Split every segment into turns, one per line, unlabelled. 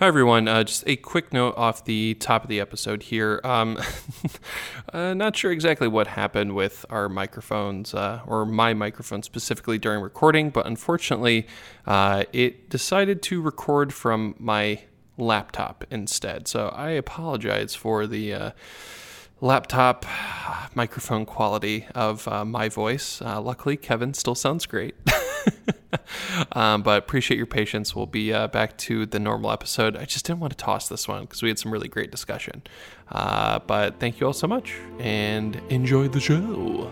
Hi, everyone. Uh, just a quick note off the top of the episode here. Um, uh, not sure exactly what happened with our microphones, uh, or my microphone specifically during recording, but unfortunately, uh, it decided to record from my laptop instead. So I apologize for the uh, laptop microphone quality of uh, my voice. luckily, Kevin still sounds great. um, but appreciate your patience. We'll be uh, back to the normal episode. I just didn't want to toss this one because we had some really great discussion. Uh, but thank you all so much and enjoy the show.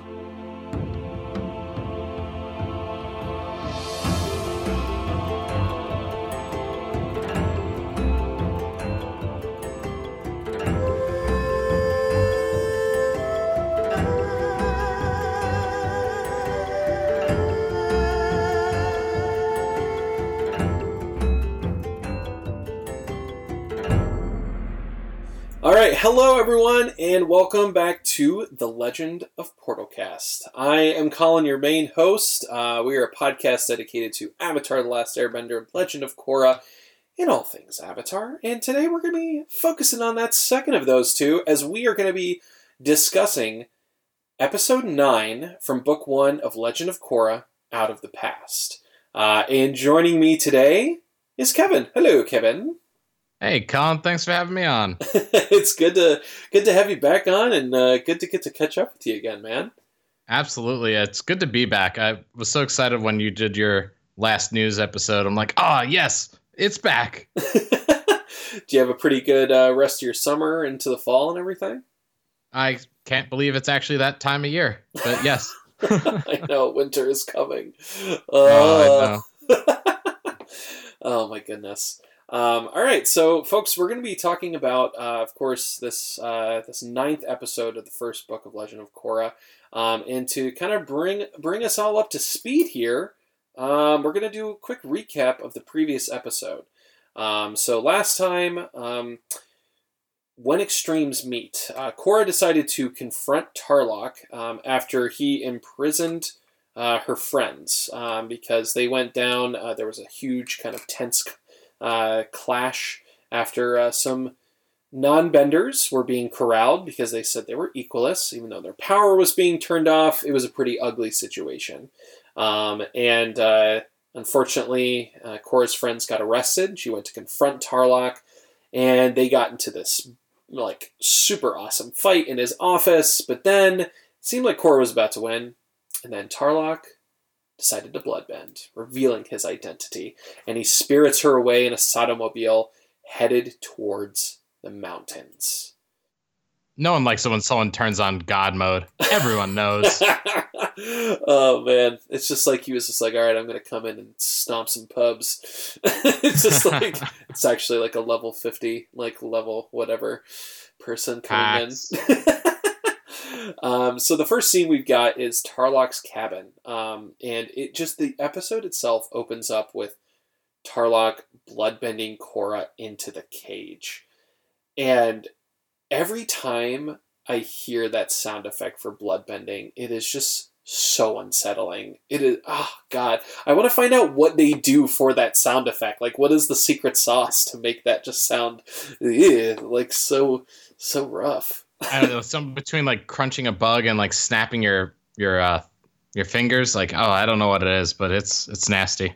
Hello everyone, and welcome back to the Legend of Portalcast. I am Colin, your main host. Uh, we are a podcast dedicated to Avatar: The Last Airbender, Legend of Korra, and all things Avatar. And today we're going to be focusing on that second of those two, as we are going to be discussing Episode Nine from Book One of Legend of Korra: Out of the Past. Uh, and joining me today is Kevin. Hello, Kevin.
Hey, Colin, thanks for having me on.
it's good to good to have you back on, and uh, good to get to catch up with you again, man.
Absolutely, it's good to be back. I was so excited when you did your last news episode. I'm like, oh yes, it's back.
Do you have a pretty good uh, rest of your summer into the fall and everything?
I can't believe it's actually that time of year, but yes.
I know winter is coming. Uh, oh, oh my goodness. Um, all right, so folks, we're going to be talking about, uh, of course, this uh, this ninth episode of the first book of Legend of Korra, um, and to kind of bring bring us all up to speed here, um, we're going to do a quick recap of the previous episode. Um, so last time, um, when extremes meet, uh, Korra decided to confront Tarlok um, after he imprisoned. Uh, her friends because they went down. Uh, there was a huge kind of tense uh, clash after uh, some non-benders were being corralled because they said they were equalists, even though their power was being turned off. It was a pretty ugly situation, um, and uh, unfortunately, uh, Korra's friends got arrested. She went to confront Tarlok, and they got into this like super awesome fight in his office. But then it seemed like Korra was about to win, and then Tarlok decided to bloodbend, revealing his identity, and he spirits her away in a Satomobile headed towards the mountains.
No one likes it when someone turns on God mode. Everyone knows.
oh man, it's just like he was just like, all right, I'm gonna come in and stomp some pubs. it's just like it's actually like a level fifty, like level whatever person coming in. Um, so the first scene we've got is Tarlok's cabin, um, and it just the episode itself opens up with Tarlok bloodbending Korra into the cage, and every time I hear that sound effect for bloodbending, it is just so unsettling. It is oh god. I want to find out what they do for that sound effect. Like what is the secret sauce to make that just sound ugh, like so so rough.
I don't know, some between like crunching a bug and like snapping your your uh your fingers. Like, oh, I don't know what it is, but it's it's nasty.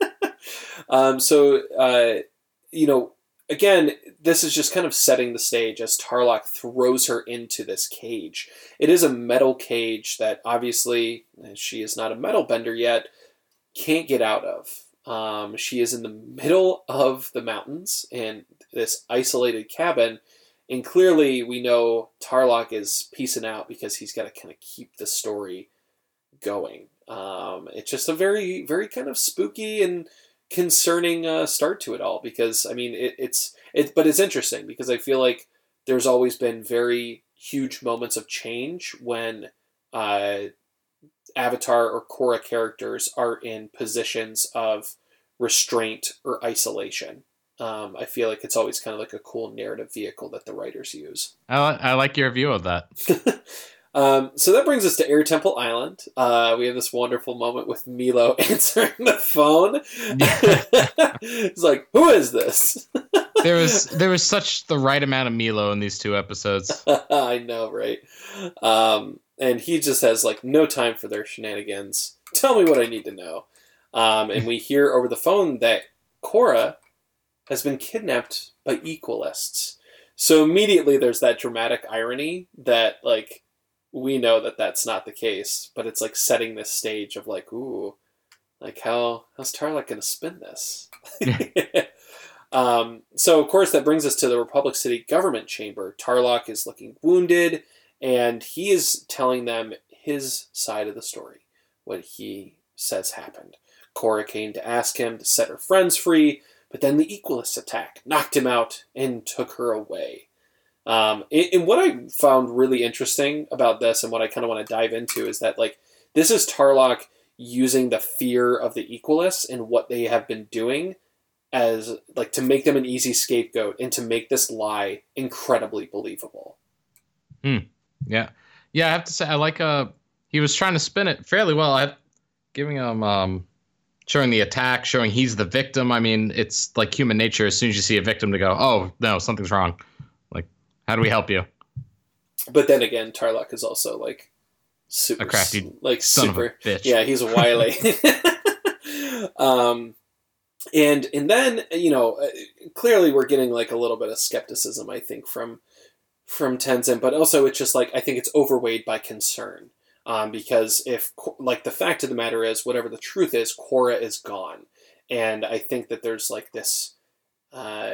um, so uh, you know, again, this is just kind of setting the stage as Tarlok throws her into this cage. It is a metal cage that obviously she is not a metal bender yet, can't get out of. Um, she is in the middle of the mountains in this isolated cabin and clearly, we know Tarlok is piecing out because he's got to kind of keep the story going. Um, it's just a very, very kind of spooky and concerning uh, start to it all because I mean it, it's it, but it's interesting because I feel like there's always been very huge moments of change when uh, Avatar or Korra characters are in positions of restraint or isolation um, I feel like it's always kind of like a cool narrative vehicle that the writers use.
I, I like your view of that.
Um, so that brings us to Air Temple Island. Uh, we have this wonderful moment with Meelo answering the phone. He's like, "Who is this?"
there was there was such the right amount of Meelo in these two episodes.
I know, right? Um, and he just has like no time for their shenanigans. Tell me what I need to know. Um, and we hear over the phone that Korra has been kidnapped by equalists. So immediately there's that dramatic irony that like we know that that's not the case, but it's like setting this stage of like, ooh, like how how's Tarlok gonna spin this? um, so of course that brings us to the Republic City government chamber. Tarlok is looking wounded, and he is telling them his side of the story, what he says happened. Korra came to ask him to set her friends free, but then the Equalists attack knocked him out, and took her away. Um, and, and what I found really interesting about this, and what I kind of want to dive into, is that like this is Tarlok using the fear of the Equalists and what they have been doing as like to make them an easy scapegoat and to make this lie incredibly believable.
Hmm. Yeah. Yeah, I have to say I like uh he was trying to spin it fairly well. I have giving him um showing the attack, showing he's the victim. I mean, it's like human nature. As soon as you see a victim, to go, "Oh no, something's wrong." Like, how do we help you?
But then again, Tarlok is also like super
a crafty,
like super.
bitch.
Yeah, he's wily. um, and and then you know, uh, clearly we're getting like a little bit of skepticism, I think, from from Tenzin, but also it's just like I think it's overweighed by concern. Um, because if like the fact of the matter is whatever the truth is Korra is gone. And i think that there's like this uh,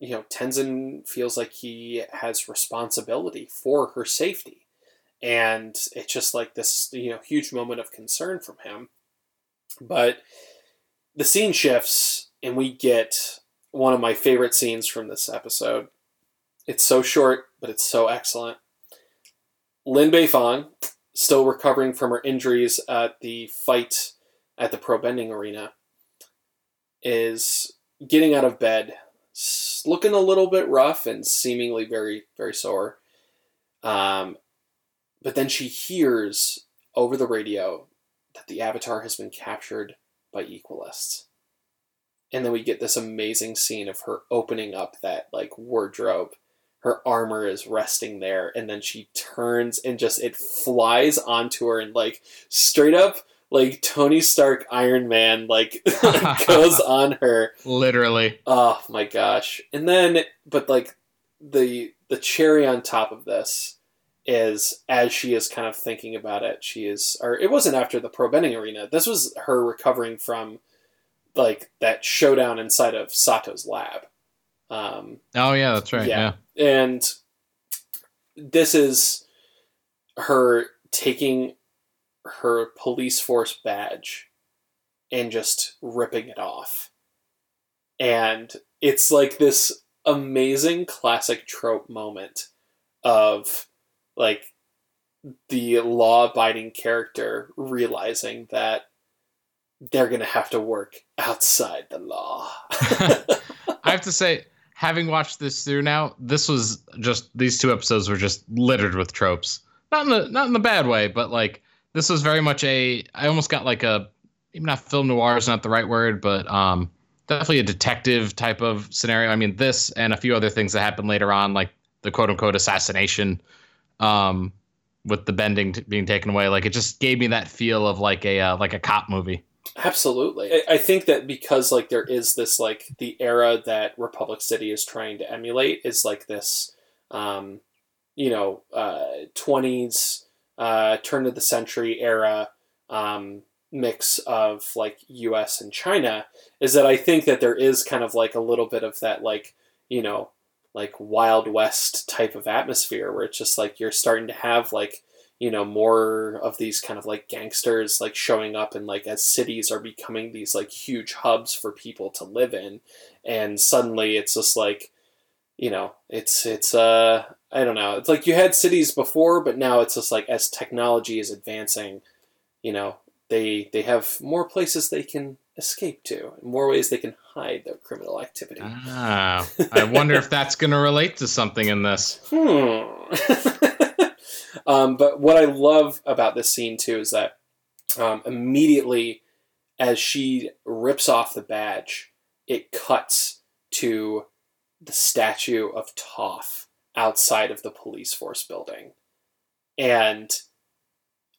you know tenzin feels like he has responsibility for her safety. And it's just like this you know huge moment of concern from him. But the scene shifts and we get one of my favorite scenes from this episode. It's so short but it's so excellent. Lin Beifong still recovering from her injuries at the fight at the pro bending arena, is getting out of bed, looking a little bit rough and seemingly very, very sore. Um, but then she hears over the radio that the Avatar has been captured by Equalists. And then we get this amazing scene of her opening up that like wardrobe her armor is resting there and then she turns and just it flies onto her and like straight up like Tony Stark Iron Man like goes on her.
Literally.
Oh my gosh. And then but like the the cherry on top of this is as she is kind of thinking about it she is or it wasn't after the pro bending arena. This was her recovering from like that showdown inside of Sato's lab um,
oh yeah, that's right. Yeah.
yeah. And this is her taking her police force badge and just ripping it off. And it's like this amazing classic trope moment of like the law abiding character realizing that they're going to have to work outside the law.
I have to say, having watched this through now, this was just these two episodes were just littered with tropes. Not in the not in the bad way, but like this was very much a I almost got like a even not film noir is not the right word, but um definitely a detective type of scenario. I mean, this and a few other things that happened later on, like the quote unquote assassination, um, with the bending t- being taken away. Like it just gave me that feel of like a uh, like a cop movie.
Absolutely. I, I think that because like there is this like the era that Republic City is trying to emulate is like this um, you know, twenties, uh, uh, turn of the century era um, mix of like US and China, is that I think that there is kind of like a little bit of that like, you know, like Wild West type of atmosphere where it's just like you're starting to have like you know more of these kind of like gangsters like showing up and like as cities are becoming these like huge hubs for people to live in. And suddenly it's just like you know it's it's uh i don't know. It's like you had cities before but now it's just like as technology is advancing you know they they have more places they can escape to more ways they can hide their criminal activity.
Ah i wonder if that's going to relate to something in this.
Hmm Um, but what I love about this scene too is that um, immediately as she rips off the badge, it cuts to the statue of Toph outside of the police force building. And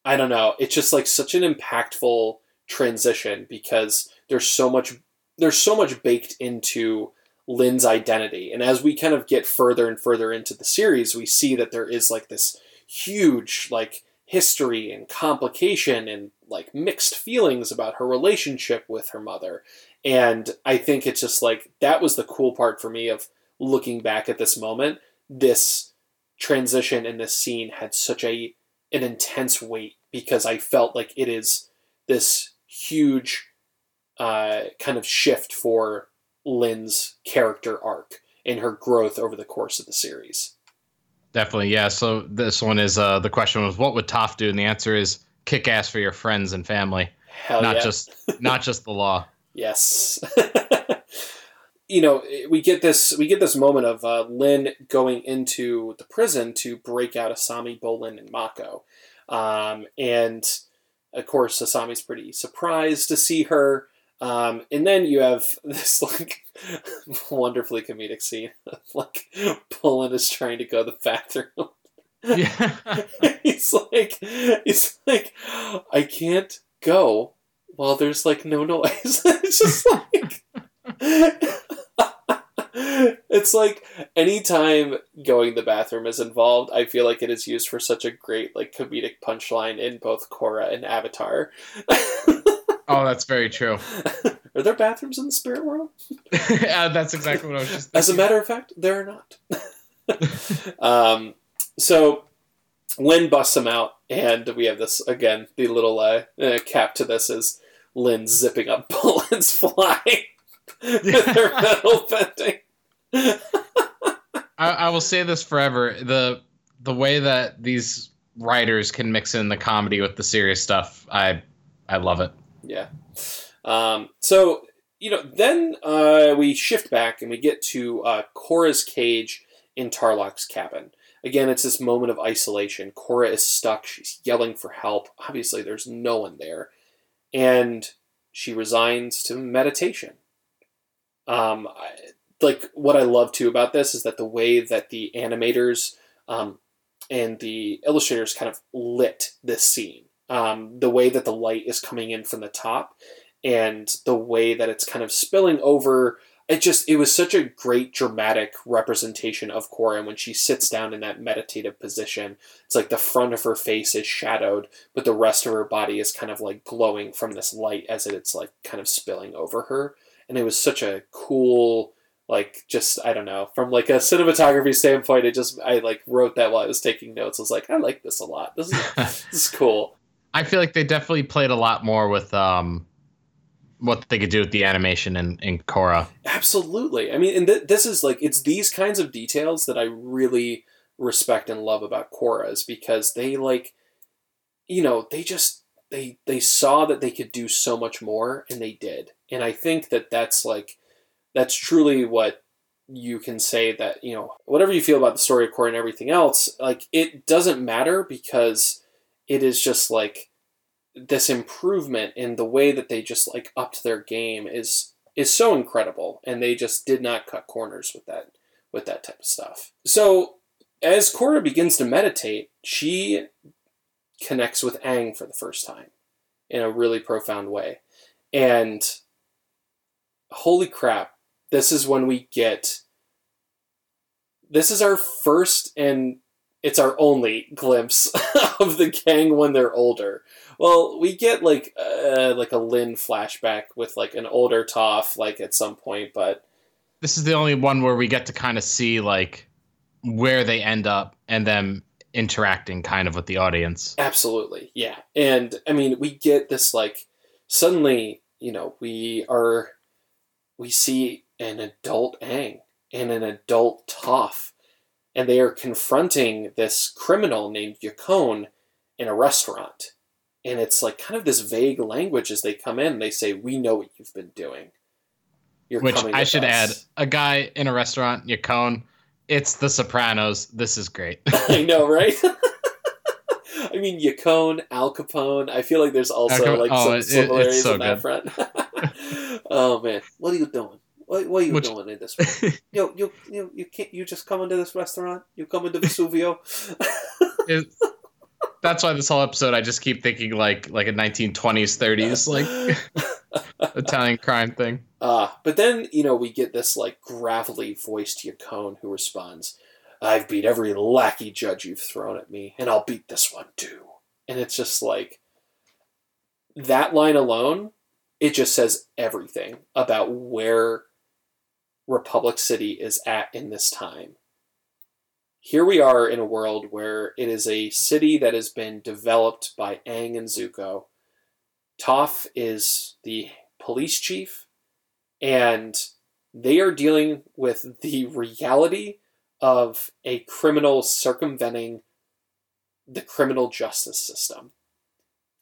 I don't know, it's just like such an impactful transition because there's so much there's so much baked into Lin's identity. And as we kind of get further and further into the series, we see that there is like this huge like history and complication and like mixed feelings about her relationship with her mother. And I think it's just like that was the cool part for me of looking back at this moment. This transition in this scene had such a an intense weight because I felt like it is this huge uh, kind of shift for Lin's character arc and her growth over the course of the series.
Definitely, yeah. So this one is uh, the question was, what would Toph do? And the answer is kick ass for your friends and family,
Hell
not
yeah.
just not just the law.
Yes. you know, we get this we get this moment of uh, Lin going into the prison to break out Asami, Bolin, and Mako, um, and of course Asami's pretty surprised to see her. Um, and then you have this like wonderfully comedic scene of like Bolin is trying to go to the bathroom.
Yeah.
he's like he's like I can't go while there's like no noise. it's just like it's like anytime going to the bathroom is involved, I feel like it is used for such a great like comedic punchline in both Korra and Avatar.
Oh, that's very true.
Are there bathrooms in the spirit world?
yeah, that's exactly what I was just.
As a matter of fact, there are not. um, so Lin busts him out, and we have this again. The little uh, uh, cap to this is Lin zipping up bullets flying with her metal bending.
I, I will say this forever: the the way that these writers can mix in the comedy with the serious stuff, I I love it.
Yeah. Um, so you know, then uh, we shift back and we get to uh, Korra's cage in Tarlok's cabin. Again, it's this moment of isolation. Korra is stuck. She's yelling for help. Obviously, there's no one there, and she resigns to meditation. Um, I, like what I love too about this is that the way that the animators um, and the illustrators kind of lit this scene. Um, the way that the light is coming in from the top and the way that it's kind of spilling over it just it was such a great dramatic representation of Korra and when she sits down in that meditative position. It's like the front of her face is shadowed but the rest of her body is kind of like glowing from this light as it's like kind of spilling over her. And it was such a cool like just I don't know from like a cinematography standpoint it just I like wrote that while I was taking notes. I was like I like this a lot. This is this is cool
I feel like they definitely played a lot more with um what they could do with the animation in, in Korra.
Absolutely. I mean, and th- this is like it's these kinds of details that I really respect and love about Korra's because they like, you know, they just they they saw that they could do so much more and they did, and I think that that's like that's truly what you can say that you know whatever you feel about the story of Korra and everything else, like it doesn't matter because it is just like this improvement in the way that they just like upped their game is is so incredible and they just did not cut corners with that with that type of stuff. So as Korra begins to meditate she connects with Aang for the first time in a really profound way. And holy crap this is when we get this is our first and it's our only glimpse of the Gaang when they're older. Well, we get like uh, like a Lin flashback with like an older Toph like at some point, but
this is the only one where we get to kind of see like where they end up and them interacting kind of with the audience.
Absolutely, yeah. And I mean, we get this like suddenly, you know, we are we see an adult Aang and an adult Toph and they are confronting this criminal named Yakone in a restaurant. And it's like kind of this vague language as they come in. They say, "We know what you've been doing."
You're Which I should us. add: a guy in a restaurant, Yakone. It's The Sopranos. This is great.
I know, right? I mean Yakone, Al Capone? I feel like there's also
Al
like
oh,
some
it-
similarities
so
on that front. oh man, what are you doing? What, what are you
Which-
doing in this? Room? you you you you can't you just come into this restaurant? You come into Vesuvio?
It- that's why this whole episode I just keep thinking like like a 1920s 30s like Italian crime thing.
Uh, but then, you know, we get this like gravelly voiced Yakone who responds, I've beat every lackey judge you've thrown at me, and I'll beat this one too. And it's just like that line alone, it just says everything about where Republic City is at in this time. Here we are in a world where it is a city that has been developed by Aang and Zuko. Toph is the police chief, and they are dealing with the reality of a criminal circumventing the criminal justice system.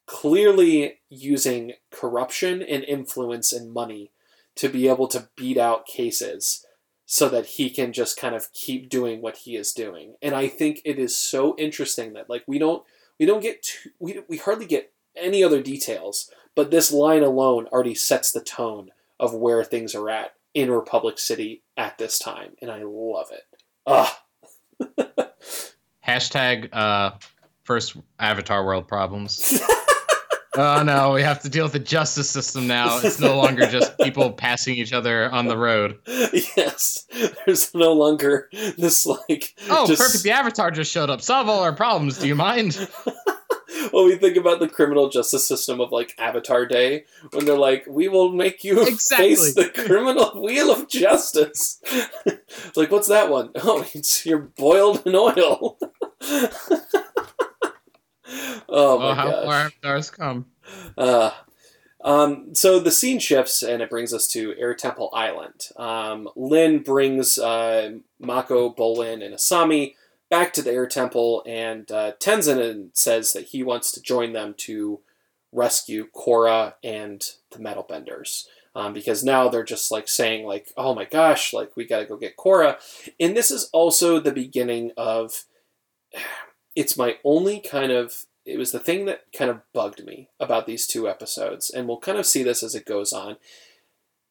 Clearly using corruption and influence and money to be able to beat out cases so that he can just kind of keep doing what he is doing. And I think it is so interesting that like we don't we don't get too, we we hardly get any other details, but this line alone already sets the tone of where things are at in Republic City at this time, and I love it. Ah,
Hashtag uh first Avatar world problems. oh no, we have to deal with the justice system now. It's no longer just people passing each other on the road.
yes, there's no longer this like
Oh,
just-
perfect. The Avatar just showed up. Solve all our problems. Do you mind?
when we think about the criminal justice system of like Avatar Day, when they're like, "We will make you
Exactly.
face the criminal wheel of justice." it's like, what's that one? Oh, it's you're boiled in oil. oh my
oh, how
gosh.
far Avatars come?
Uh, um, so the scene shifts and it brings us to Air Temple Island. Um, Lin brings uh, Mako, Bolin, and Asami back to the Air Temple, and uh, Tenzin says that he wants to join them to rescue Korra and the Metal Benders. Um, because now they're just like saying like, oh my gosh, like we gotta go get Korra, and this is also the beginning of. It's my only kind of it was the thing that kind of bugged me about these two episodes, and we'll kind of see this as it goes on.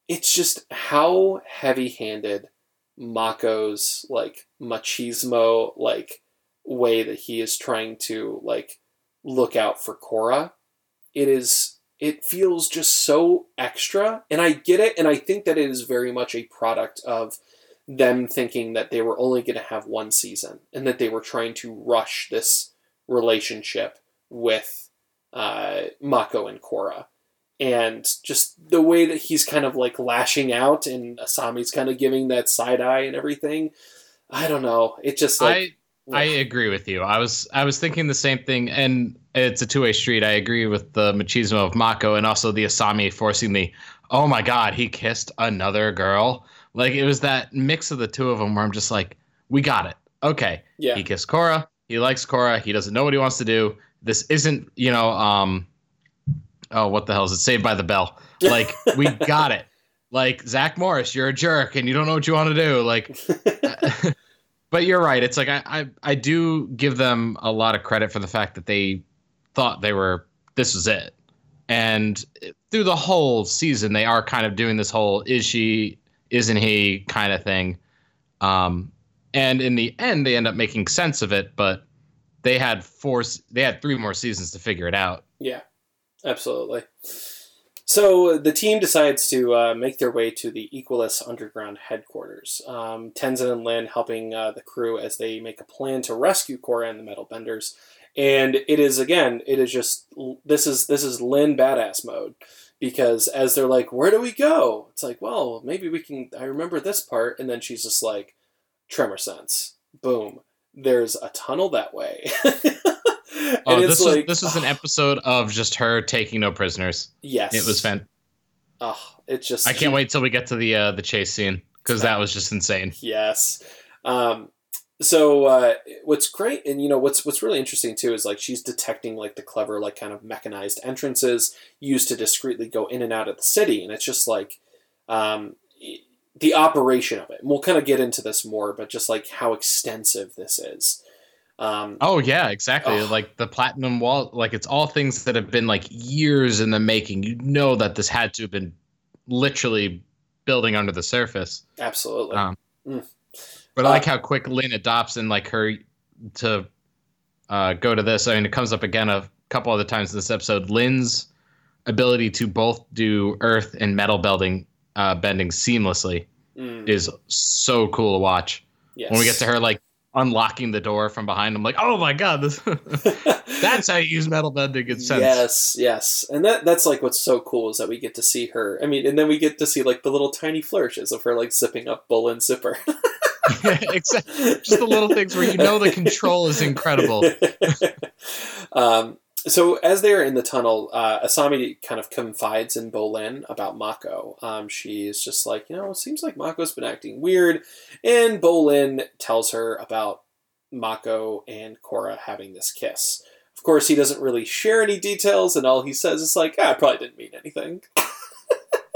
It's just how heavy-handed Mako's like machismo like way that he is trying to like look out for Korra It is it feels just so extra, and I get it, and I think that it is very much a product of them thinking that they were only going to have one season and that they were trying to rush this relationship with uh, Mako and Korra. And just the way that he's kind of like lashing out and Asami's kind of giving that side eye and everything. I don't know. It just like.
I I agree with you. I was I was thinking the same thing, and it's a two way street. I agree with the machismo of Mako and also the Asami forcing the oh my god he kissed another girl. Like it was that mix of the two of them where I'm just like we got it. Okay,
yeah.
he kissed Korra. He likes Korra. He doesn't know what he wants to do. This isn't you know um oh what the hell is it? Saved by the Bell. Like we got it. Like Zach Morris, you're a jerk and you don't know what you want to do. Like but you're right. It's like I, I I do give them a lot of credit for the fact that they thought they were this was it, and through the whole season they are kind of doing this whole is she isn't he kind of thing, um, and in the end they end up making sense of it. But they had four, they had three more seasons to figure it out.
Yeah, absolutely. So the team decides to uh, make their way to the Equalist Underground headquarters. Um, Tenzin and Lin helping uh, the crew as they make a plan to rescue Korra and the Metal Benders. And it is again, it is just this is this is Lin badass mode because as they're like, where do we go? It's like, well, maybe we can. I remember this part, and then she's just like, tremor sense, boom. There's a tunnel that way. and
Oh, this was
like,
this was an episode of just her taking no prisoners.
yes,
It was fan.
Oh, it's just
I can't wait till we get to the uh, the chase scene because that was just insane.
Yes. Um, so uh, what's great, and you know what's what's really interesting too is like she's detecting like the clever like kind of mechanized entrances used to discreetly go in and out of the city, and it's just like um, the operation of it. And we'll kind of get into this more, but just like how extensive this is. Um,
oh yeah, exactly. Oh. Like the platinum wall, like it's all things that have been like years in the making. You know that this had to have been literally building under the surface.
Absolutely. Um, mm.
But I like how quick Lin adopts and like her to uh, go to this. I mean, it comes up again a couple other times in this episode. Lin's ability to both do earth and metal bending, uh, bending seamlessly mm. is so cool to watch. Yes. When we get to her like unlocking the door from behind, I'm like, oh my god, this that's how you use metal bending in sense.
Yes, yes, and that that's like what's so cool is that we get to see her. I mean, and then we get to see like the little tiny flourishes of her like zipping up Bolin's zipper.
exactly. Just the little things where you know the control is incredible.
um, so as they're in the tunnel, uh, Asami kind of confides in Bolin about Mako. Um, she's just like, you know, it seems like Mako's been acting weird, and Bolin tells her about Mako and Korra having this kiss. Of course, he doesn't really share any details, and all he says is like, ah, "I probably didn't mean anything."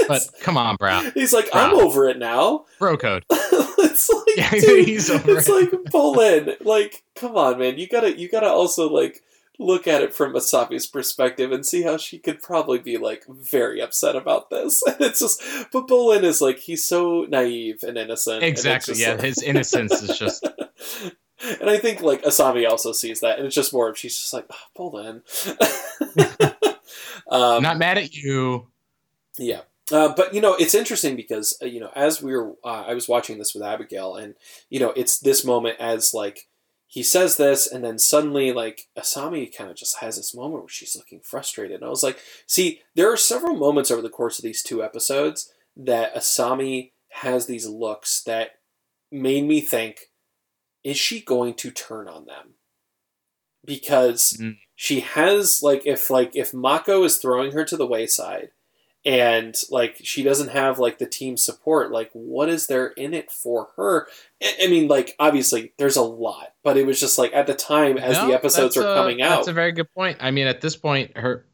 But come on, bro.
He's like, bro. I'm over it now.
Bro code.
it's like, yeah, dude, he's over it's it. like Bolin. Like, come on, man. You gotta, you gotta also like look at it from Asami's perspective and see how she could probably be like very upset about this. And it's just, but Bolin is like he's so naive and innocent.
Exactly.
And
yeah,
like...
his innocence is just.
and I think like Asami also sees that, and it's just more of she's just like oh, Bolin.
um, Not mad at you.
Yeah. Uh, but you know it's interesting because uh, you know as we were uh, I was watching this with Abigail and you know it's this moment as like he says this and then suddenly like asami kind of just has this moment where she's looking frustrated and i was like see there are several moments over the course of these two episodes that asami has these looks that made me think is she going to turn on them because mm. she has like if like if mako is throwing her to the wayside and like she doesn't have like the team support like what is there in it for her i mean like obviously there's a lot but it was just like at the time as no, the episodes are a, coming out
that's a very good point i mean at this point her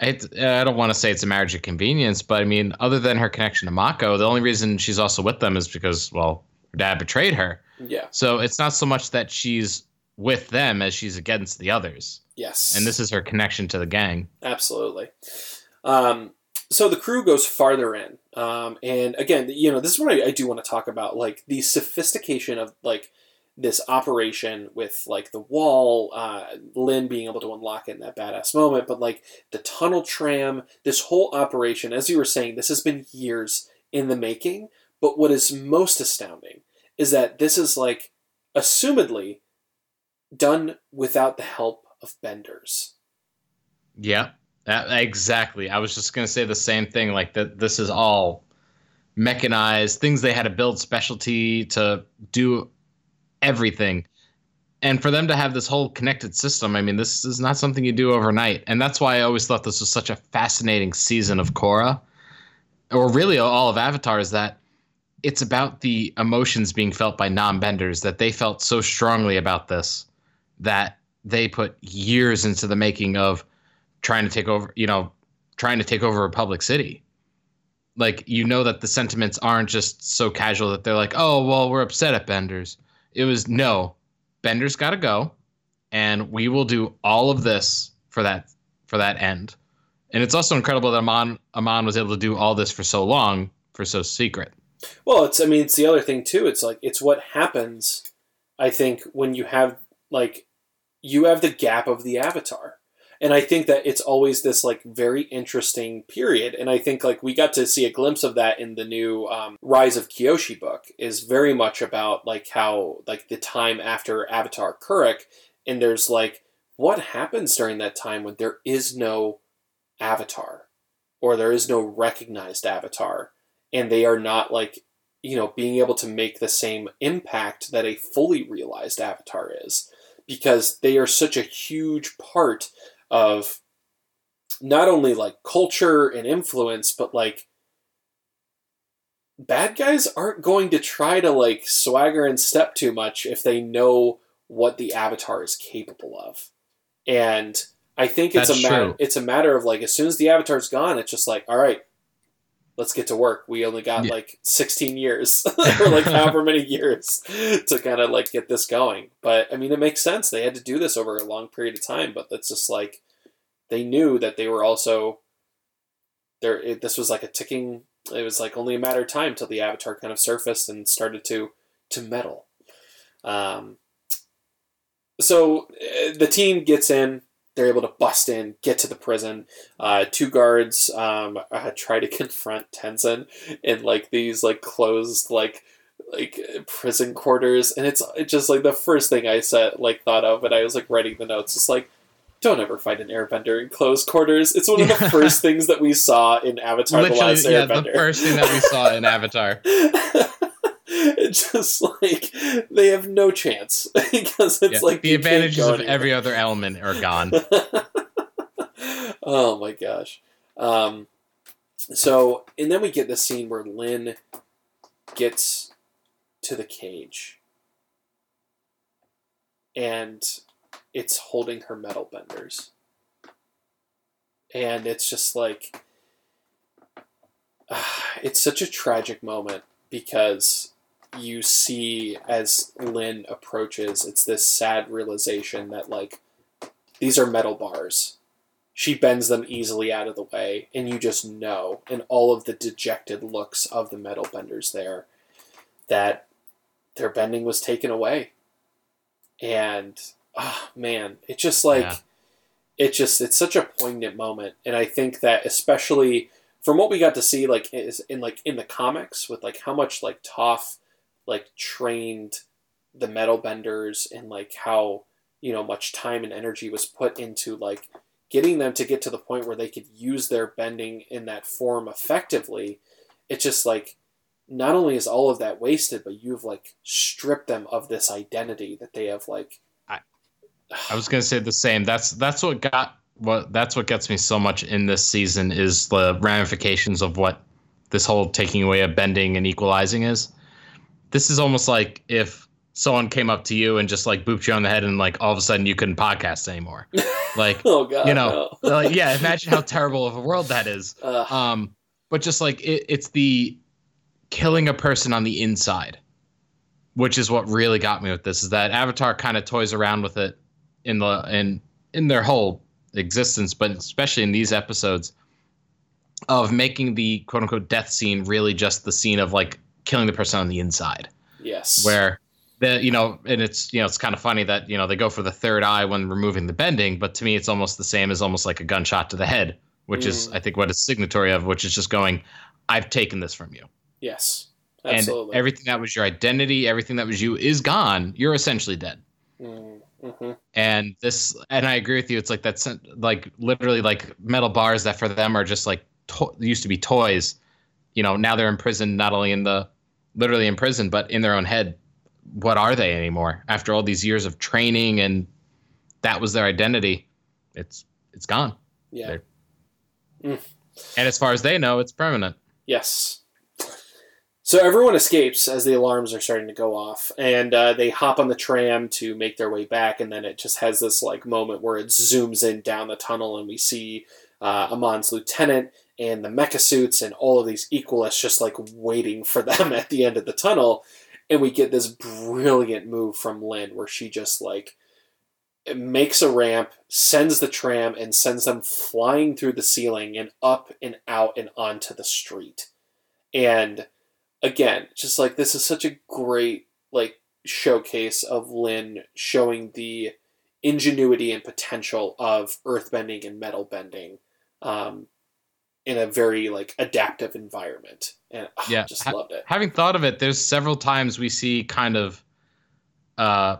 I, I don't want to say it's a marriage of convenience, but I mean, other than her connection to Mako, the only reason she's also with them is because, well, her dad betrayed her.
Yeah.
So it's not so much that she's with them as she's against the others.
Yes.
And this is her connection to the gang.
Absolutely. Um, so the crew goes farther in, um, and again, you know, this is what I, I do want to talk about, like the sophistication of like this operation with like the wall, uh, Lin being able to unlock it in that badass moment, but like the tunnel tram, this whole operation, as you were saying, this has been years in the making. But what is most astounding is that this is like, assumedly, done without the help of benders.
Yeah. Uh, exactly. I was just gonna say the same thing. Like that, this is all mechanized things they had to build specialty to do everything. And for them to have this whole connected system, I mean, this is not something you do overnight. And that's why I always thought this was such a fascinating season of Korra, or really all of Avatar, is that it's about the emotions being felt by non-benders that they felt so strongly about this that they put years into the making of trying to take over, you know, trying to take over Republic City. Like you know that the sentiments aren't just so casual that they're like, "Oh, well, we're upset at Benders." It was no, Benders got to go, and we will do all of this for that for that end. And it's also incredible that Amon Amon was able to do all this for so long for so secret.
Well, it's I mean it's the other thing too. It's like it's what happens I think when you have like you have the gap of the avatar and i think that it's always this like very interesting period. And i think like we got to see a glimpse of that in the new um, rise of kyoshi book is very much about like how like the time after avatar Kuruk and there's like what happens during that time when there is no avatar or there is no recognized avatar? And they are not like you know being able to make the same impact that a fully realized avatar is because they are such a huge part of not only like culture and influence, but like bad guys aren't going to try to like swagger and step too much if they know what the avatar is capable of. And I think it's That's a matter true. it's a matter of like as soon as the avatar's gone, it's just like, all right, let's get to work. We only got yeah. like 16 years or like however many years to kind of like get this going. But I mean, it makes sense. They had to do this over a long period of time, but it's just like they knew that they were also there. It, this was like a ticking. It was like only a matter of time till the avatar kind of surfaced and started to to meddle. Um, so uh, the team gets in they're able to bust in, get to the prison. Uh, two guards um, uh, try to confront Tenzin in like these like closed like like prison quarters, and it's, it's just like the first thing I said like thought of when I was like writing the notes. It's like don't ever fight an airbender in closed quarters. It's one of the first things that we saw in Avatar: Literally, The Last yeah,
Airbender. the first thing that we saw in Avatar.
It's just like they have no chance because it's yeah, like
the advantages of every other element are gone.
oh my gosh. Um, so, and then we get the scene where Lin gets to the cage and it's holding her metal benders. And it's just like, uh, it's such a tragic moment because you see as Lin approaches, it's this sad realization that like these are metal bars. She bends them easily out of the way, and you just know, in all of the dejected looks of the metal benders there, that their bending was taken away. And oh man, it just like yeah. it just it's such a poignant moment. And I think that especially from what we got to see like is in like in the comics with like how much like Toph like trained the metal benders and like how you know much time and energy was put into like getting them to get to the point where they could use their bending in that form effectively. It's just like not only is all of that wasted but you've like stripped them of this identity that they have like
i, I was going to say the same. That's that's what got what that's what gets me so much in this season is the ramifications of what this whole taking away of bending and equalizing is this is almost like if someone came up to you and just like booped you on the head and like all of a sudden you couldn't podcast anymore. Like, oh god, you know, no. like, yeah, imagine how terrible of a world that is. Um, but just like it, it's the killing a person on the inside, which is what really got me with this. Is that Avatar kind of toys around with it in the in in their whole existence, but especially in these episodes of making the quote unquote death scene really just the scene of like killing the person on the inside.
Yes.
Where the you know, and it's you know, it's kind of funny that you know they go for the third eye when removing the bending, but to me, it's almost the same as almost like a gunshot to the head, which mm. is I think what it's signatory of, which is just going, I've taken this from you.
Yes.
Absolutely. And everything that was your identity, everything that was you, is gone. You're essentially dead.
Mm. Mm-hmm.
And this, and I agree with you. It's like that's like literally like metal bars that for them are just like to- used to be toys. You know, now they're imprisoned not only in the literally in prison, but in their own head, what are they anymore? After all these years of training and that was their identity, it's it's gone.
Yeah.
Mm. And as far as they know, it's permanent.
Yes. So everyone escapes as the alarms are starting to go off, and uh, they hop on the tram to make their way back. And then it just has this like moment where it zooms in down the tunnel, and we see uh, Amon's lieutenant and the mecha suits and all of these equalists just like waiting for them at the end of the tunnel. And we get this brilliant move from Lin where she just like makes a ramp, sends the tram, and sends them flying through the ceiling and up and out and onto the street. And again, just like this is such a great like showcase of Lin showing the ingenuity and potential of earthbending and metal bending. Um, in a very like adaptive environment. And oh, yeah just ha- loved it.
having thought of it there's several times we see kind of uh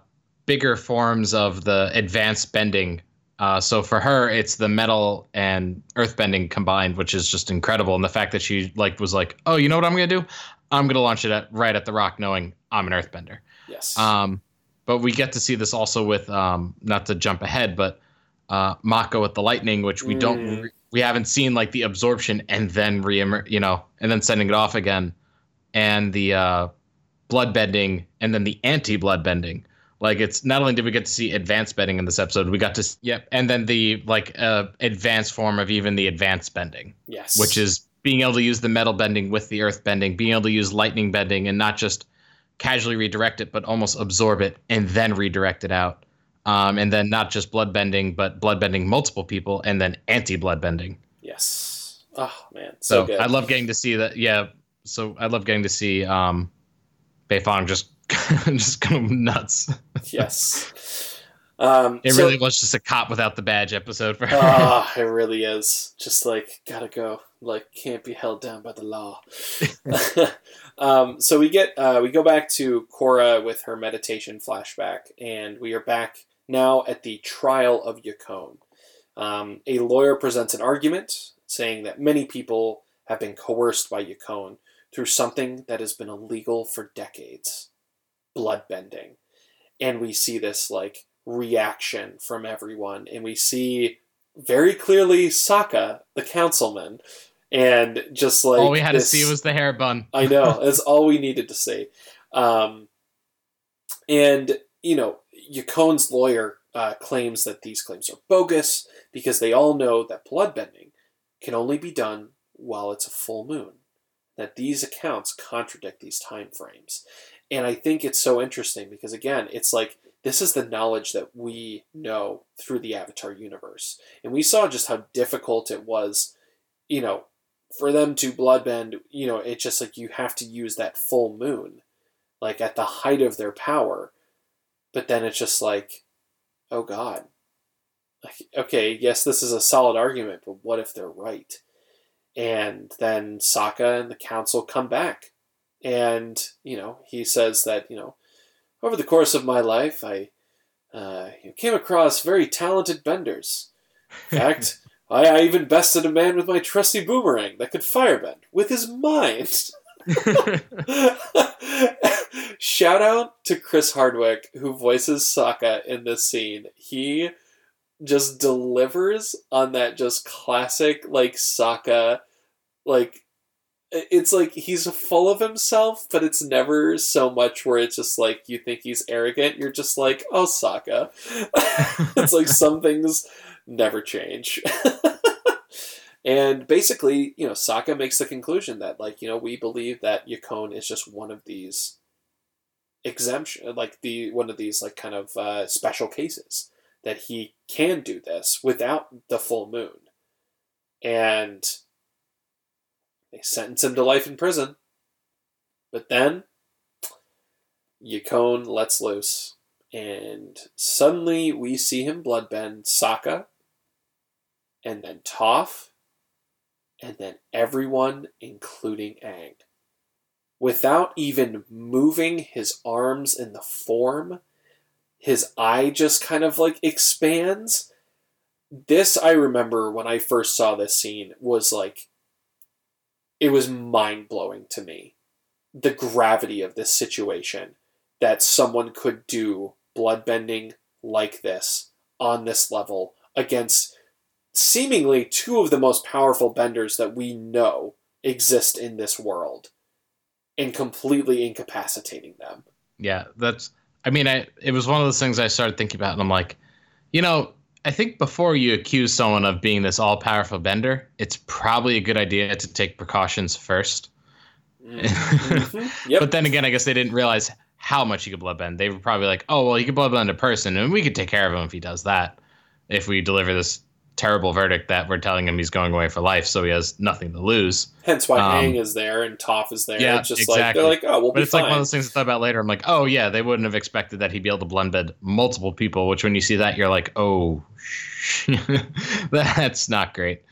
bigger forms of the advanced bending. Uh, so for her it's the metal and earth bending combined which is just incredible. And the fact that she like was like oh you know what i'm gonna do? I'm gonna launch it at, right at the rock knowing i'm an earthbender
yes.
Um but we get to see this also with um not to jump ahead but uh mako with the lightning which we mm. don't re- we haven't seen like the absorption and then re you know and then sending it off again and the uh, blood bending and then the anti blood bending like it's not only did we get to see advanced bending in this episode we got to yep and then the like uh, advanced form of even the advanced bending
yes
which is being able to use the metal bending with the earth bending, being able to use lightning bending and not just casually redirect it, but almost absorb it and then redirect it out. Um, and then not just blood bending, but blood bending multiple people and then anti blood bending.
Yes. Oh man, so,
so I love getting to see that. Yeah. So I love getting to see um, Beifong just just kind of nuts.
yes. Um,
it so, really was just a cop without the badge episode for her.
Ah, it really is. Just like gotta go. Like can't be held down by the law. um, so we get uh, we go back to Korra with her meditation flashback, and we are back now at the trial of Yakone. Um, a lawyer presents an argument saying that many people have been coerced by Yakone through something that has been illegal for decades bloodbending. And we see this like reaction from everyone, and we see very clearly Sokka, the councilman, and just like
all we had this, to see was the hair bun.
I know that's all we needed to see. Um, and you know, Yakone's lawyer uh, claims that these claims are bogus because they all know that bloodbending can only be done while it's a full moon. That these accounts contradict these time frames. And I think it's so interesting because, again, it's like this is the knowledge that we know through the Avatar universe. And we saw just how difficult it was, you know, for them to bloodbend, you know, it's just like you have to use that full moon, like at the height of their power. But then it's just like, oh God. Like, okay, yes, this is a solid argument, but what if they're right? And then Sokka and the council come back and you know he says that you know over the course of my life I uh, came across very talented benders. In fact, I, I even bested a man with my trusty boomerang that could firebend with his mind. Shout out to Chris Hardwick who voices Sokka in this scene. He just delivers on that just classic like Sokka like it's like he's full of himself, but it's never so much where it's just like you think he's arrogant. You're just like, oh, Sokka. it's like some things never change. and basically, you know, Sokka makes the conclusion that, like, you know, we believe that Yakone is just one of these exemption, like the one of these like kind of uh, special cases that he can do this without the full moon, and they sentence him to life in prison. But then, Yakone lets loose, and suddenly we see him bloodbend Sokka, and then Toph, and then everyone, including Aang. Without even moving his arms in the form, his eye just kind of like expands. This I remember when I first saw this scene was like it was mind blowing to me the gravity of this situation that someone could do bloodbending like this on this level against seemingly two of the most powerful benders that we know exist in this world and completely incapacitating them.
Yeah, that's I mean, I it was one of those things I started thinking about and I'm like, you know, I think before you accuse someone of being this all powerful bender, it's probably a good idea to take precautions 1st mm-hmm. yep. But then again, I guess they didn't realize how much he could bloodbend. They were probably like, oh, well, he could bloodbend a person, and we could take care of him if he does that. If we deliver this terrible verdict that we're telling him he's going away for life, so he has nothing to lose.
Hence why um, Aang is there and Toph is there. Yeah, it's just exactly. like they're like, oh, we'll
but
it's
fine. like one of those things I thought about later. I'm like, oh yeah, they wouldn't have expected that he'd be able to blend bed multiple people. Which when you see that, you're like, oh, that's not great.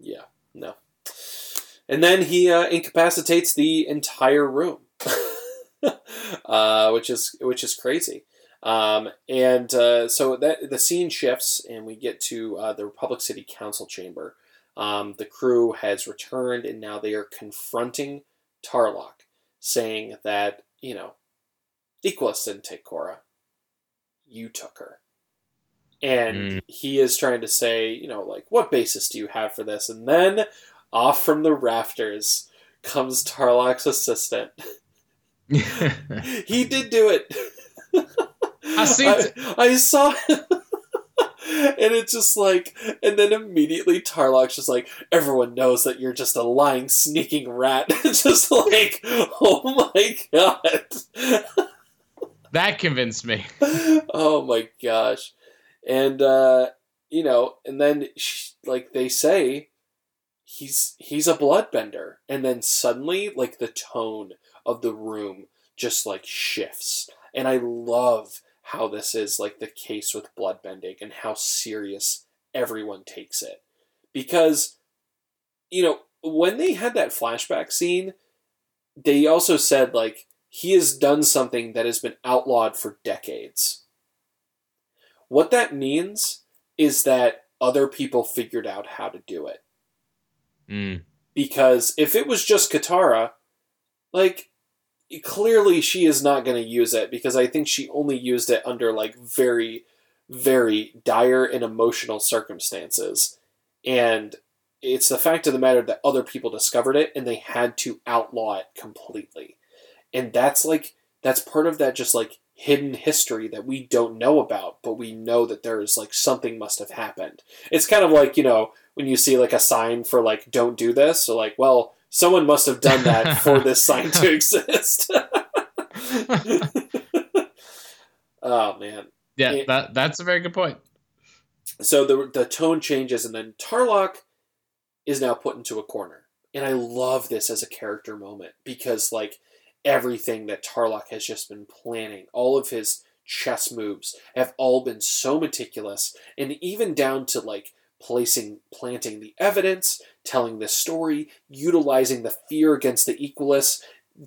Yeah, no. And then he uh, incapacitates the entire room, uh, which is which is crazy. Um, and uh, so that the scene shifts, and we get to uh, the Republic City Council chamber. Um, the crew has returned, and now they are confronting Tarlok, saying that you know, Equus didn't take Korra, you took her, and mm. he is trying to say, you know, like what basis do you have for this? And then off from the rafters comes Tarlok's assistant. he did do it.
I see.
I, I saw. and and it's just like, and then immediately Tarlok's just like, everyone knows that you're just a lying, sneaking rat. It's just like, oh my god.
that convinced me.
oh my gosh. And, uh, you know, and then, she, like, they say, he's he's a bloodbender and then suddenly like the tone of the room just like shifts and i love how this is like the case with bloodbending and how serious everyone takes it. Because you know when they had that flashback scene they also said like he has done something that has been outlawed for decades. What that means is that other people figured out how to do it.
Mm.
Because if it was just Katara, like clearly she is not going to use it because I think she only used it under like very, very dire and emotional circumstances. And it's the fact of the matter that other people discovered it and they had to outlaw it completely. And that's like, that's part of that just like hidden history that we don't know about, but we know that there is like something must have happened. It's kind of like, you know, when you see like a sign for like don't do this so like well someone must have done that for this sign to exist. Oh man.
Yeah it, that that's a very good point.
So the the tone changes and then tarlok is now put into a corner. And i love this as a character moment because like everything that tarlok has just been planning all of his chess moves have all been so meticulous and even down to like placing planting the evidence, telling the story, utilizing the fear against the Equalists,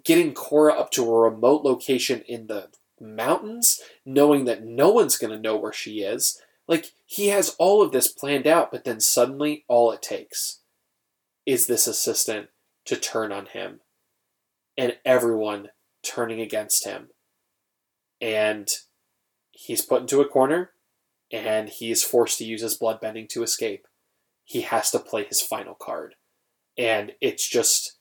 getting Korra up to a remote location in the mountains, knowing that no one's going to know where she is. Like, he has all of this planned out, but then suddenly all it takes is this assistant to turn on him and everyone turning against him. And he's put into a corner and he is forced to use his bloodbending to escape. He has to play his final card. And it's just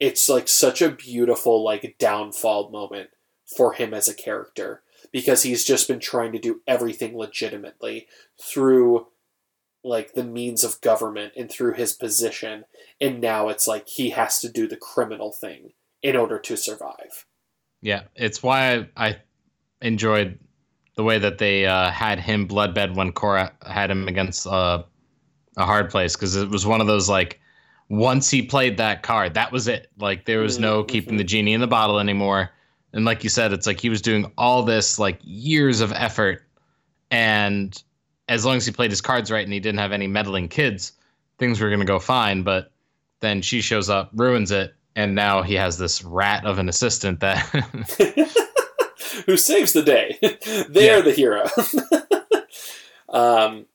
it's like such a beautiful like downfall moment for him as a character because he's just been trying to do everything legitimately through like the means of government and through his position and now it's like he has to do the criminal thing in order to survive.
Yeah, it's why I, enjoyed the way that they uh, had him bloodbend when Korra had him against uh, a hard place because it was one of those like once he played that card, that was it. Like there was no mm-hmm. keeping the genie in the bottle anymore. And like you said, it's like he was doing all this like years of effort, and as long as he played his cards right and he didn't have any meddling kids, things were gonna go fine. But then she shows up, ruins it, and now he has this rat of an assistant that
who saves the day. they yeah. are the hero. um,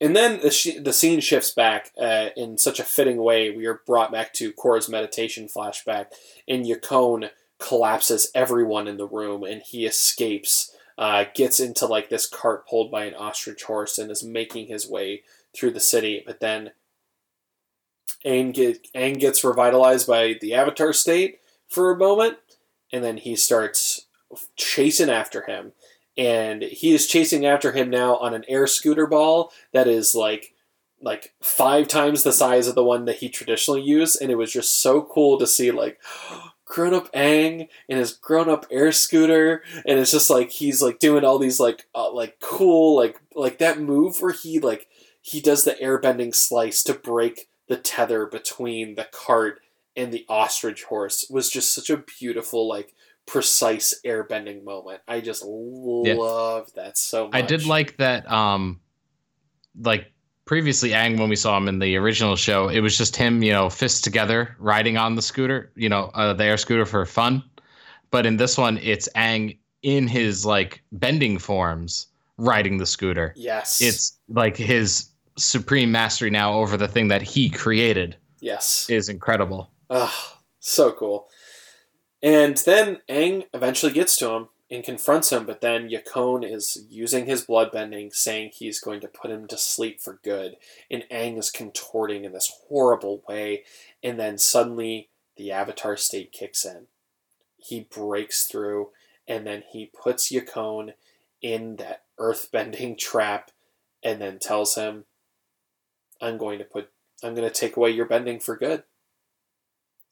and then the, sh- the scene shifts back uh, in such a fitting way. We are brought back to Korra's meditation flashback, and Yakone collapses everyone in the room, and he escapes, uh, gets into like this cart pulled by an ostrich horse, and is making his way through the city. But then Aang, get, Aang gets revitalized by the Avatar state for a moment, and then he starts chasing after him. And he is chasing after him now on an air scooter ball that is like like five times the size of the one that he traditionally used, and it was just so cool to see like grown up Aang in his grown up air scooter, and it's just like he's like doing all these like uh, like cool like like that move where he like he does the air bending slice to break the tether between the cart and the ostrich horse was just such a beautiful like precise airbending moment. I just love yeah. that so much.
I did like that um like previously Aang when we saw him in the original show, it was just him, you know, fists together riding on the scooter, you know, uh, the air scooter for fun. But in this one it's Aang in his like bending forms riding the scooter.
Yes.
It's like his supreme mastery now over the thing that he created.
Yes.
Is incredible.
Oh, so cool. And then Aang eventually gets to him and confronts him, but then Yakone is using his bloodbending, saying he's going to put him to sleep for good. And Aang is contorting in this horrible way. And then suddenly the Avatar state kicks in. He breaks through, and then he puts Yakone in that earthbending trap and then tells him, I'm going to put, I'm going to take away your bending for good.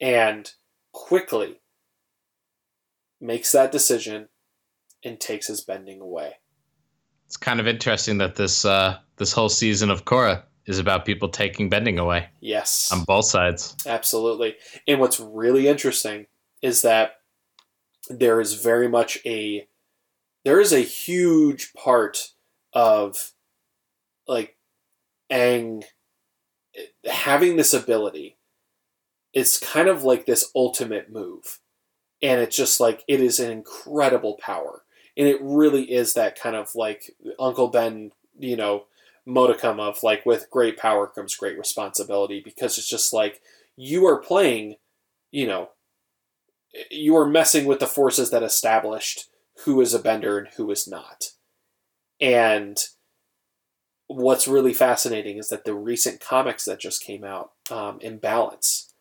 And quickly makes that decision and takes his bending away.
It's kind of interesting that this uh, this whole season of Korra is about people taking bending away.
Yes.
On both sides.
Absolutely. And what's really interesting is that there is very much a there is a huge part of like Aang having this ability. It's kind of like this ultimate move. And it's just like it is an incredible power. And it really is that kind of like Uncle Ben, you know, modicum of like with great power comes great responsibility because it's just like you are playing, you know, you are messing with the forces that established who is a bender and who is not. And what's really fascinating is that the recent comics that just came out, um, Imbalance,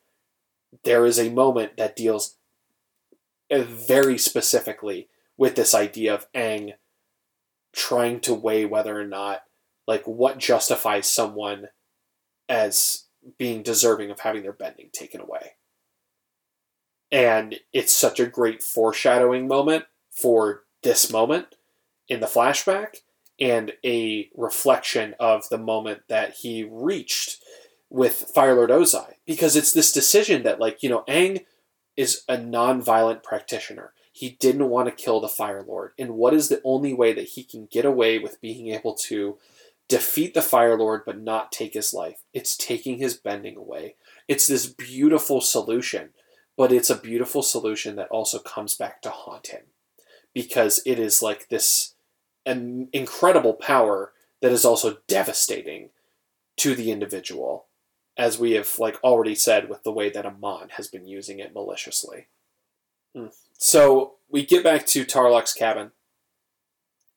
there is a moment that deals very specifically with this idea of Aang trying to weigh whether or not like what justifies someone as being deserving of having their bending taken away. And it's such a great foreshadowing moment for this moment in the flashback and a reflection of the moment that he reached with Fire Lord Ozai. Because it's this decision that, like, you know, Aang is a non-violent practitioner. He didn't want to kill the Fire Lord. And what is the only way that he can get away with being able to defeat the Fire Lord but not take his life. It's taking his bending away. It's this beautiful solution, but it's a beautiful solution that also comes back to haunt him because it is like this an incredible power that is also devastating to the individual as we have like already said with the way that Amon has been using it maliciously. Hmm. So we get back to Tarlok's cabin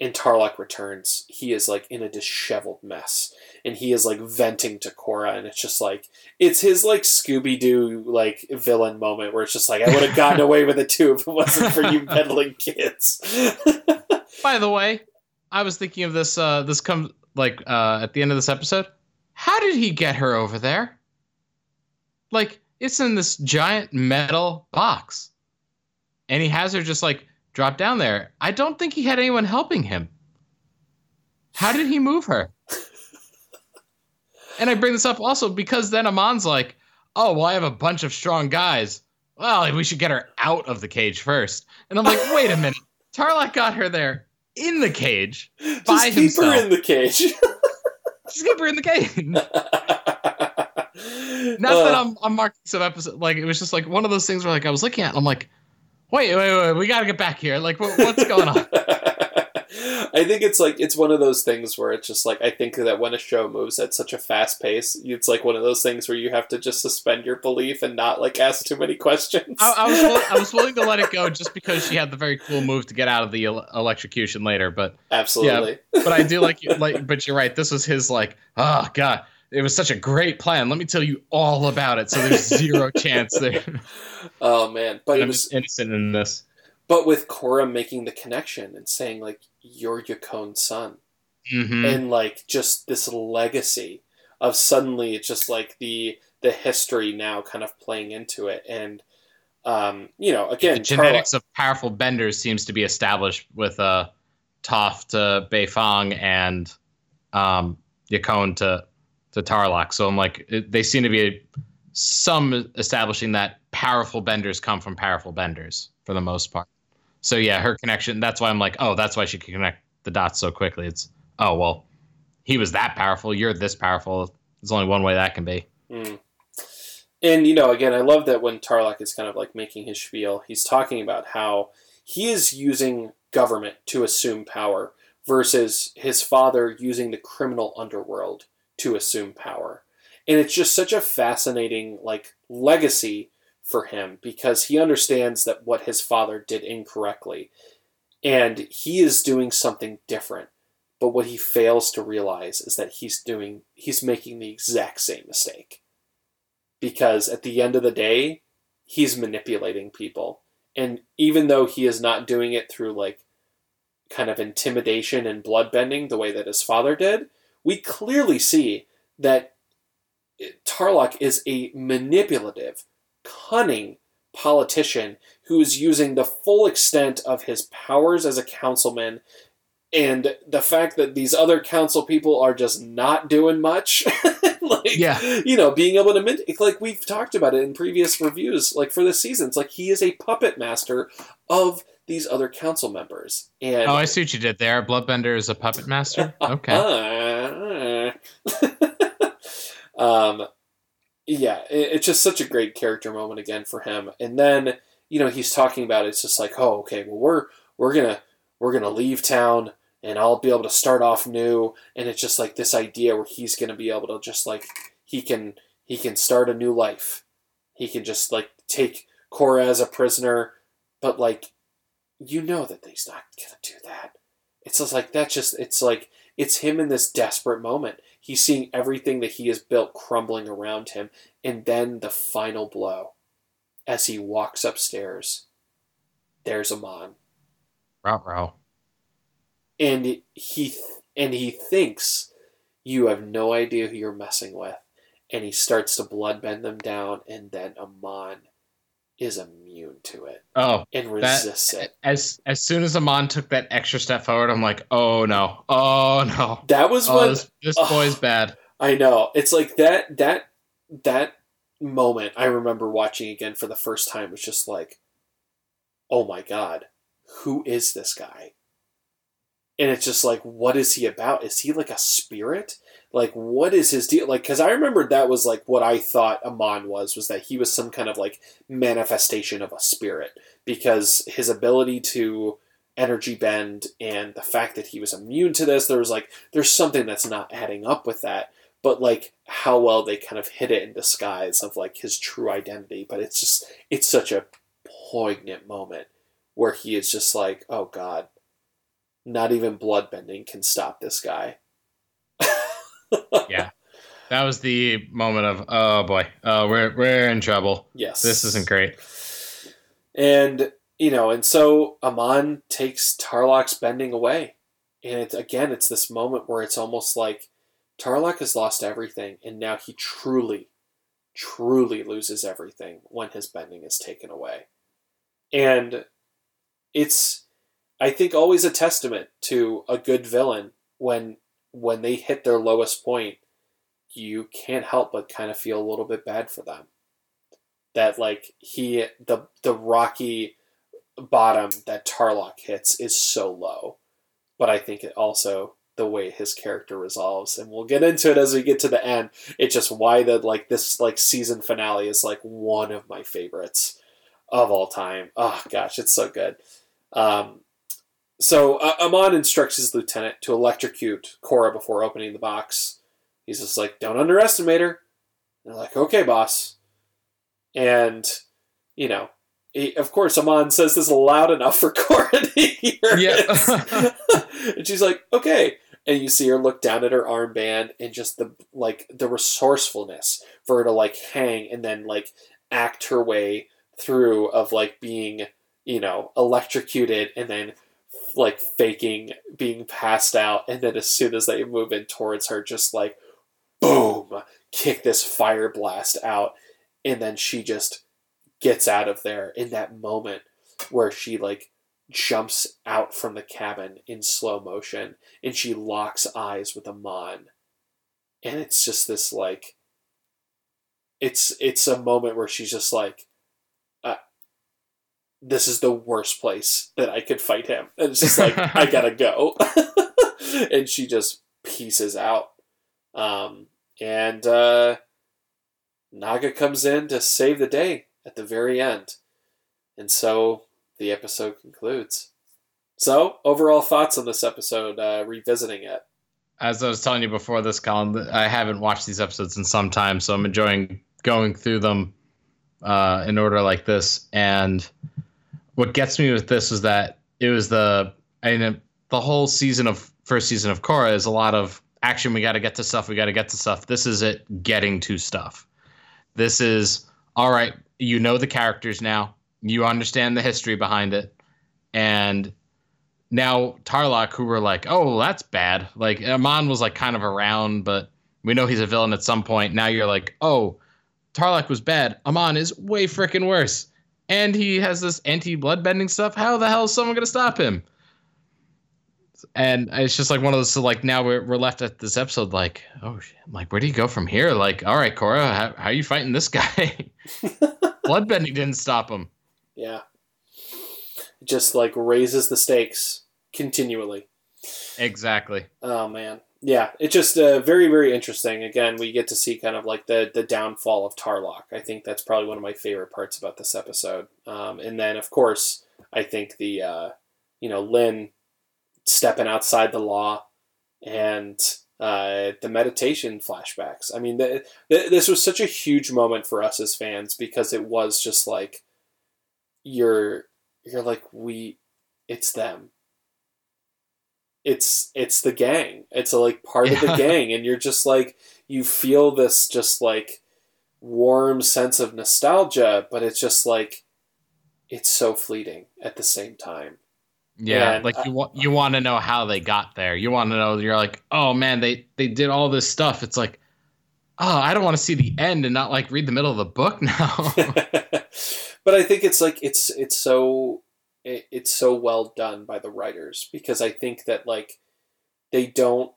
and Tarlok returns, he is like in a disheveled mess, and he is like venting to Korra, and it's just like it's his like Scooby Doo like villain moment where it's just like I would have gotten away with it too if it wasn't for you meddling kids.
By the way, I was thinking of this. Uh, this comes like uh, at the end of this episode. How did he get her over there? Like it's in this giant metal box, and he has her just like drop down there. I don't think he had anyone helping him. How did he move her? and I bring this up also because then Amon's like, oh, well, I have a bunch of strong guys. Well, we should get her out of the cage first. And I'm like, wait a minute. Tarlok got her there in the cage by
Just keep
himself.
her in the cage.
Her in the cage. Not uh, that I'm, I'm marking some episode. Like, it was just like one of those things where like I was looking at and I'm like, wait, wait, wait, we got to get back here. Like, what, what's going on?
I think it's like it's one of those things where it's just like I think that when a show moves at such a fast pace, it's like one of those things where you have to just suspend your belief and not like ask too many questions.
I, I was I was willing to let it go just because she had the very cool move to get out of the electrocution later, but
absolutely.
Yeah, but I do like like. But you're right. This was his like. Oh god, it was such a great plan. Let me tell you all about it. So there's zero chance there.
Oh man, but
it was innocent in this.
But with Korra making the connection and saying like you're son,
mm-hmm.
and like just this legacy of suddenly it's just like the the history now kind of playing into it and. Um, you know, again,
the genetics of powerful benders seems to be established with uh, Toph to Beifong and um, Yakone to to Tarlok. So I'm like, it, they seem to be some establishing that powerful benders come from powerful benders for the most part. So yeah, her connection. That's why I'm like, oh, that's why she can connect the dots so quickly. It's oh well, he was that powerful. You're this powerful. There's only one way that can be.
Mm. And you know, again, I love that when Tarlok is kind of like making his spiel, he's talking about how he is using government to assume power versus his father using the criminal underworld to assume power. And it's just such a fascinating like legacy for him because he understands that what his father did incorrectly and he is doing something different. But what he fails to realize is that he's doing he's making the exact same mistake. Because at the end of the day, he's manipulating people. And even though he is not doing it through like kind of intimidation and bloodbending the way that his father did, we clearly see that Tarlok is a manipulative, cunning politician who is using the full extent of his powers as a councilman and the fact that these other council people are just not doing much like
Yeah.
you know being able to min- like we've talked about it in previous reviews like for this season it's like he is a puppet master of these other council members and
Oh, I see what you did there. Bloodbender is a puppet master. Okay.
um, yeah, it, it's just such a great character moment again for him. And then you know he's talking about it, it's just like, oh, okay, well we're we're gonna we're gonna leave town and I'll be able to start off new. And it's just like this idea where he's gonna be able to just like he can he can start a new life. He can just like take Korra as a prisoner, but like you know that he's not gonna do that. It's just like that's just it's like it's him in this desperate moment. He's seeing everything that he has built crumbling around him, and then the final blow as he walks upstairs. There's Amon,
Row, row.
and he and he thinks you have no idea who you're messing with, and he starts to bloodbend them down, and then Amon is immune to it
Oh,
and resists it.
as as soon as Amon took that extra step forward, I'm like, oh no, oh no,
That was
oh
when
this, this boy's bad.
I know. It's like that that that moment I remember watching again for the first time was just like, oh my god, who is this guy? And it's just like, what is he about? Is he like a spirit? Like, what is his deal? Like, because I remembered that was like what I thought Amon was, was that he was some kind of like manifestation of a spirit. Because his ability to energy bend and the fact that he was immune to this, there was like, there's something that's not adding up with that. But like how well they kind of hid it in disguise of like his true identity. But it's just it's such a poignant moment where he is just like oh god not even bloodbending can stop this guy Yeah,
that was the moment of, oh boy, oh we're we're in trouble.
yes.
This isn't great.
and you know and so amon takes tarlok's bending away. And it's again it's this moment where it's almost like tarlok has lost everything and now he truly truly loses everything when his bending is taken away. And it's i think always a testament to a good villain when when they hit their lowest point you can't help but kind of feel a little bit bad for them that like he the the rocky bottom that Tarlok hits is so low. But I think it also the way his character resolves, and we'll get into it as we get to the end. It's just why the like this like season finale is like one of my favorites of all time. Oh gosh, it's so good. Um, so uh, Amon instructs his lieutenant to electrocute Korra before opening the box. He's just like, "Don't underestimate her." they're like, "Okay, boss." And you know, he, of course, Amon says this loud enough for Korra to hear
Yeah.
it. and she's like, okay. And you see her look down at her armband and just the like the resourcefulness for her to like hang and then like act her way through of like being, you know, electrocuted and then like faking being passed out and then as soon as they move in towards her just like boom kick this fire blast out and then she just gets out of there in that moment where she like jumps out from the cabin in slow motion and she locks eyes with Amon. And it's just this like it's it's a moment where she's just like this is the worst place that I could fight him. And it's just like I gotta go. and she just pieces out. Um and uh Naga comes in to save the day at the very end. And so the episode concludes. So, overall thoughts on this episode, uh, revisiting it.
As I was telling you before this, Collin, I haven't watched these episodes in some time, so I'm enjoying going through them uh, in order like this. And what gets me with this is that it was the I mean, the whole season of first season of Korra is a lot of action. We got to get to stuff. We got to get to stuff. This is it getting to stuff. This is all right. You know the characters now. You understand the history behind it, and now Tarlok, who were like, oh, that's bad. Like Amon was like kind of around, but we know he's a villain at some point. Now you're like, oh, Tarlok was bad. Amon is way freaking worse. And he has this anti bloodbending stuff. How the hell is someone going to stop him? And it's just like one of those, so like now we're, we're left at this episode, like, oh, shit. like, where do you go from here? Like, all right, Korra, how, how are you fighting this guy? bloodbending didn't stop him.
Yeah. It just like raises the stakes continually.
Exactly.
Oh, man yeah, it's just uh, very very interesting. Again, we get to see kind of like the the downfall of Tarlok. I think that's probably one of my favorite parts about this episode. Um, and then of course, I think the uh, you know Lin stepping outside the law and uh, the meditation flashbacks. I mean, the, the, this was such a huge moment for us as fans because it was just like you're you're like we it's them it's it's the gang. It's a, like part yeah. of the gang, and you're just like you feel this just like warm sense of nostalgia, but it's just like it's so fleeting at the same time.
Yeah, and, like you want you want to know how they got there. You want to know. You're like, oh man, they they did all this stuff. It's like, oh, I don't want to see the end and not like read the middle of the book now.
but I think it's like it's it's so it, it's so well done by the writers because I think that like they don't.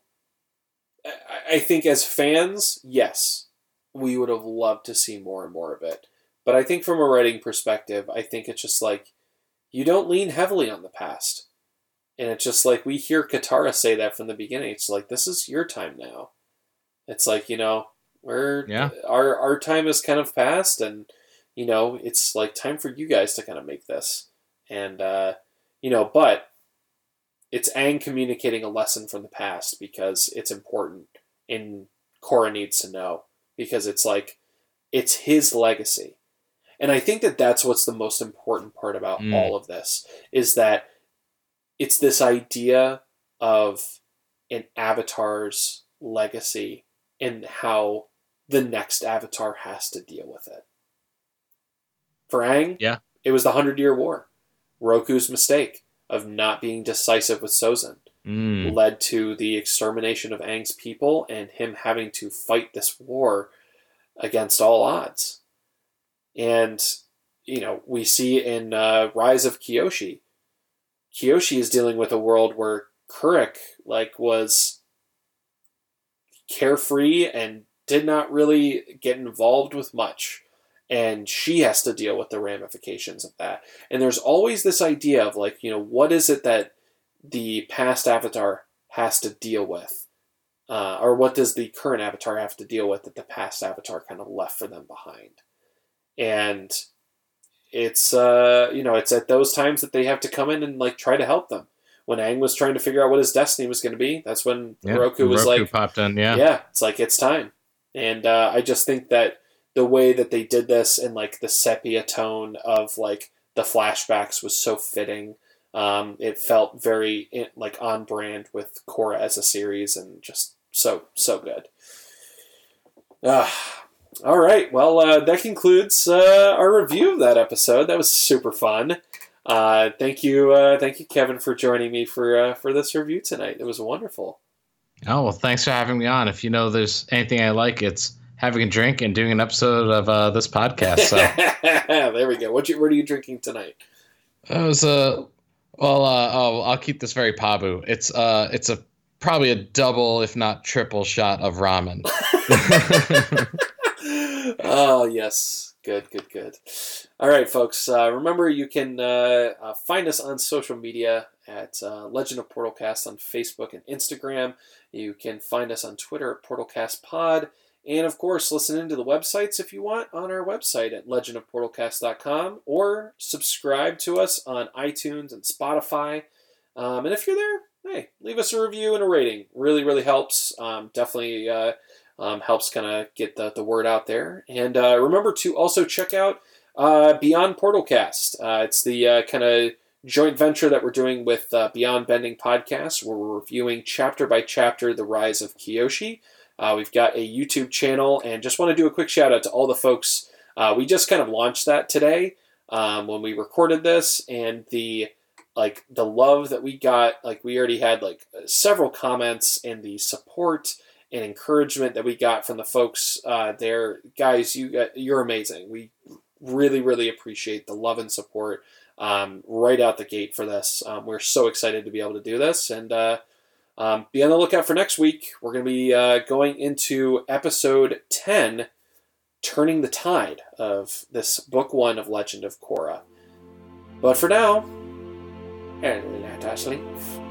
I, I think as fans, yes, we would have loved to see more and more of it. But I think from a writing perspective, I think it's just like you don't lean heavily on the past. And it's just like we hear Katara say that from the beginning. It's like this is your time now. It's like, you know, we're yeah. our our time is kind of past and you know, it's like time for you guys to kind of make this. And, uh, you know, but it's Aang communicating a lesson from the past because it's important and Korra needs to know because it's like, it's his legacy. And I think that that's what's the most important part about mm. all of this is that it's this idea of an avatar's legacy and how the next avatar has to deal with it. For Aang,
yeah.
it was the Hundred Year War. Roku's mistake of not being decisive with Sozin mm. led to the extermination of Aang's people and him having to fight this war against all odds. And, you know, we see in uh, Rise of Kyoshi, Kyoshi is dealing with a world where Kuruk, like, was carefree and did not really get involved with much and she has to deal with the ramifications of that. And there's always this idea of like, you know, what is it that the past avatar has to deal with? Uh, or what does the current avatar have to deal with that the past avatar kind of left for them behind? And it's uh, you know, it's at those times that they have to come in and like try to help them. When Aang was trying to figure out what his destiny was going to be, that's when yeah, Roku was Roku like,
popped in, yeah,
yeah, it's like it's time. And uh, I just think that the way that they did this and like the sepia tone of like the flashbacks was so fitting. Um, it felt very like on brand with Korra as a series and just so so good. Uh, all right, well uh, that concludes uh, our review of that episode. That was super fun. Uh, thank you, uh, thank you, Kevin, for joining me for uh, for this review tonight. It was wonderful.
Oh well, thanks for having me on. If you know there's anything I like, it's having a drink and doing an episode of uh, this podcast. So
there we go. What you, what are you drinking tonight?
It was a well. Uh, oh, I'll keep this very pabu. It's uh, it's a probably a double, if not triple, shot of ramen.
oh yes, good, good, good. All right, folks. Uh, remember, you can uh, uh, find us on social media at uh, Legend of Portalcast on Facebook and Instagram. You can find us on Twitter at PortalcastPod. Pod. And of course, listen into the websites if you want on our website at legendofportalcast.com or subscribe to us on iTunes and Spotify. Um, and if you're there, hey, leave us a review and a rating. Really, really helps. Um, definitely uh, um, helps kind of get the, the word out there. And uh, remember to also check out uh, Beyond Portalcast. Uh, it's the uh, kind of joint venture that we're doing with uh, Beyond Bending Podcast, where we're reviewing chapter by chapter the rise of Kyoshi. Uh, we've got a YouTube channel, and just want to do a quick shout out to all the folks. Uh, we just kind of launched that today um, when we recorded this, and the like the love that we got like we already had like several comments and the support and encouragement that we got from the folks uh, there guys you you're amazing we really really appreciate the love and support um, right out the gate for this um, we're so excited to be able to do this and uh, um, be on the lookout for next week we're going to be uh, going into episode 10 turning the tide of this book one of legend of korra but for now and let us leave.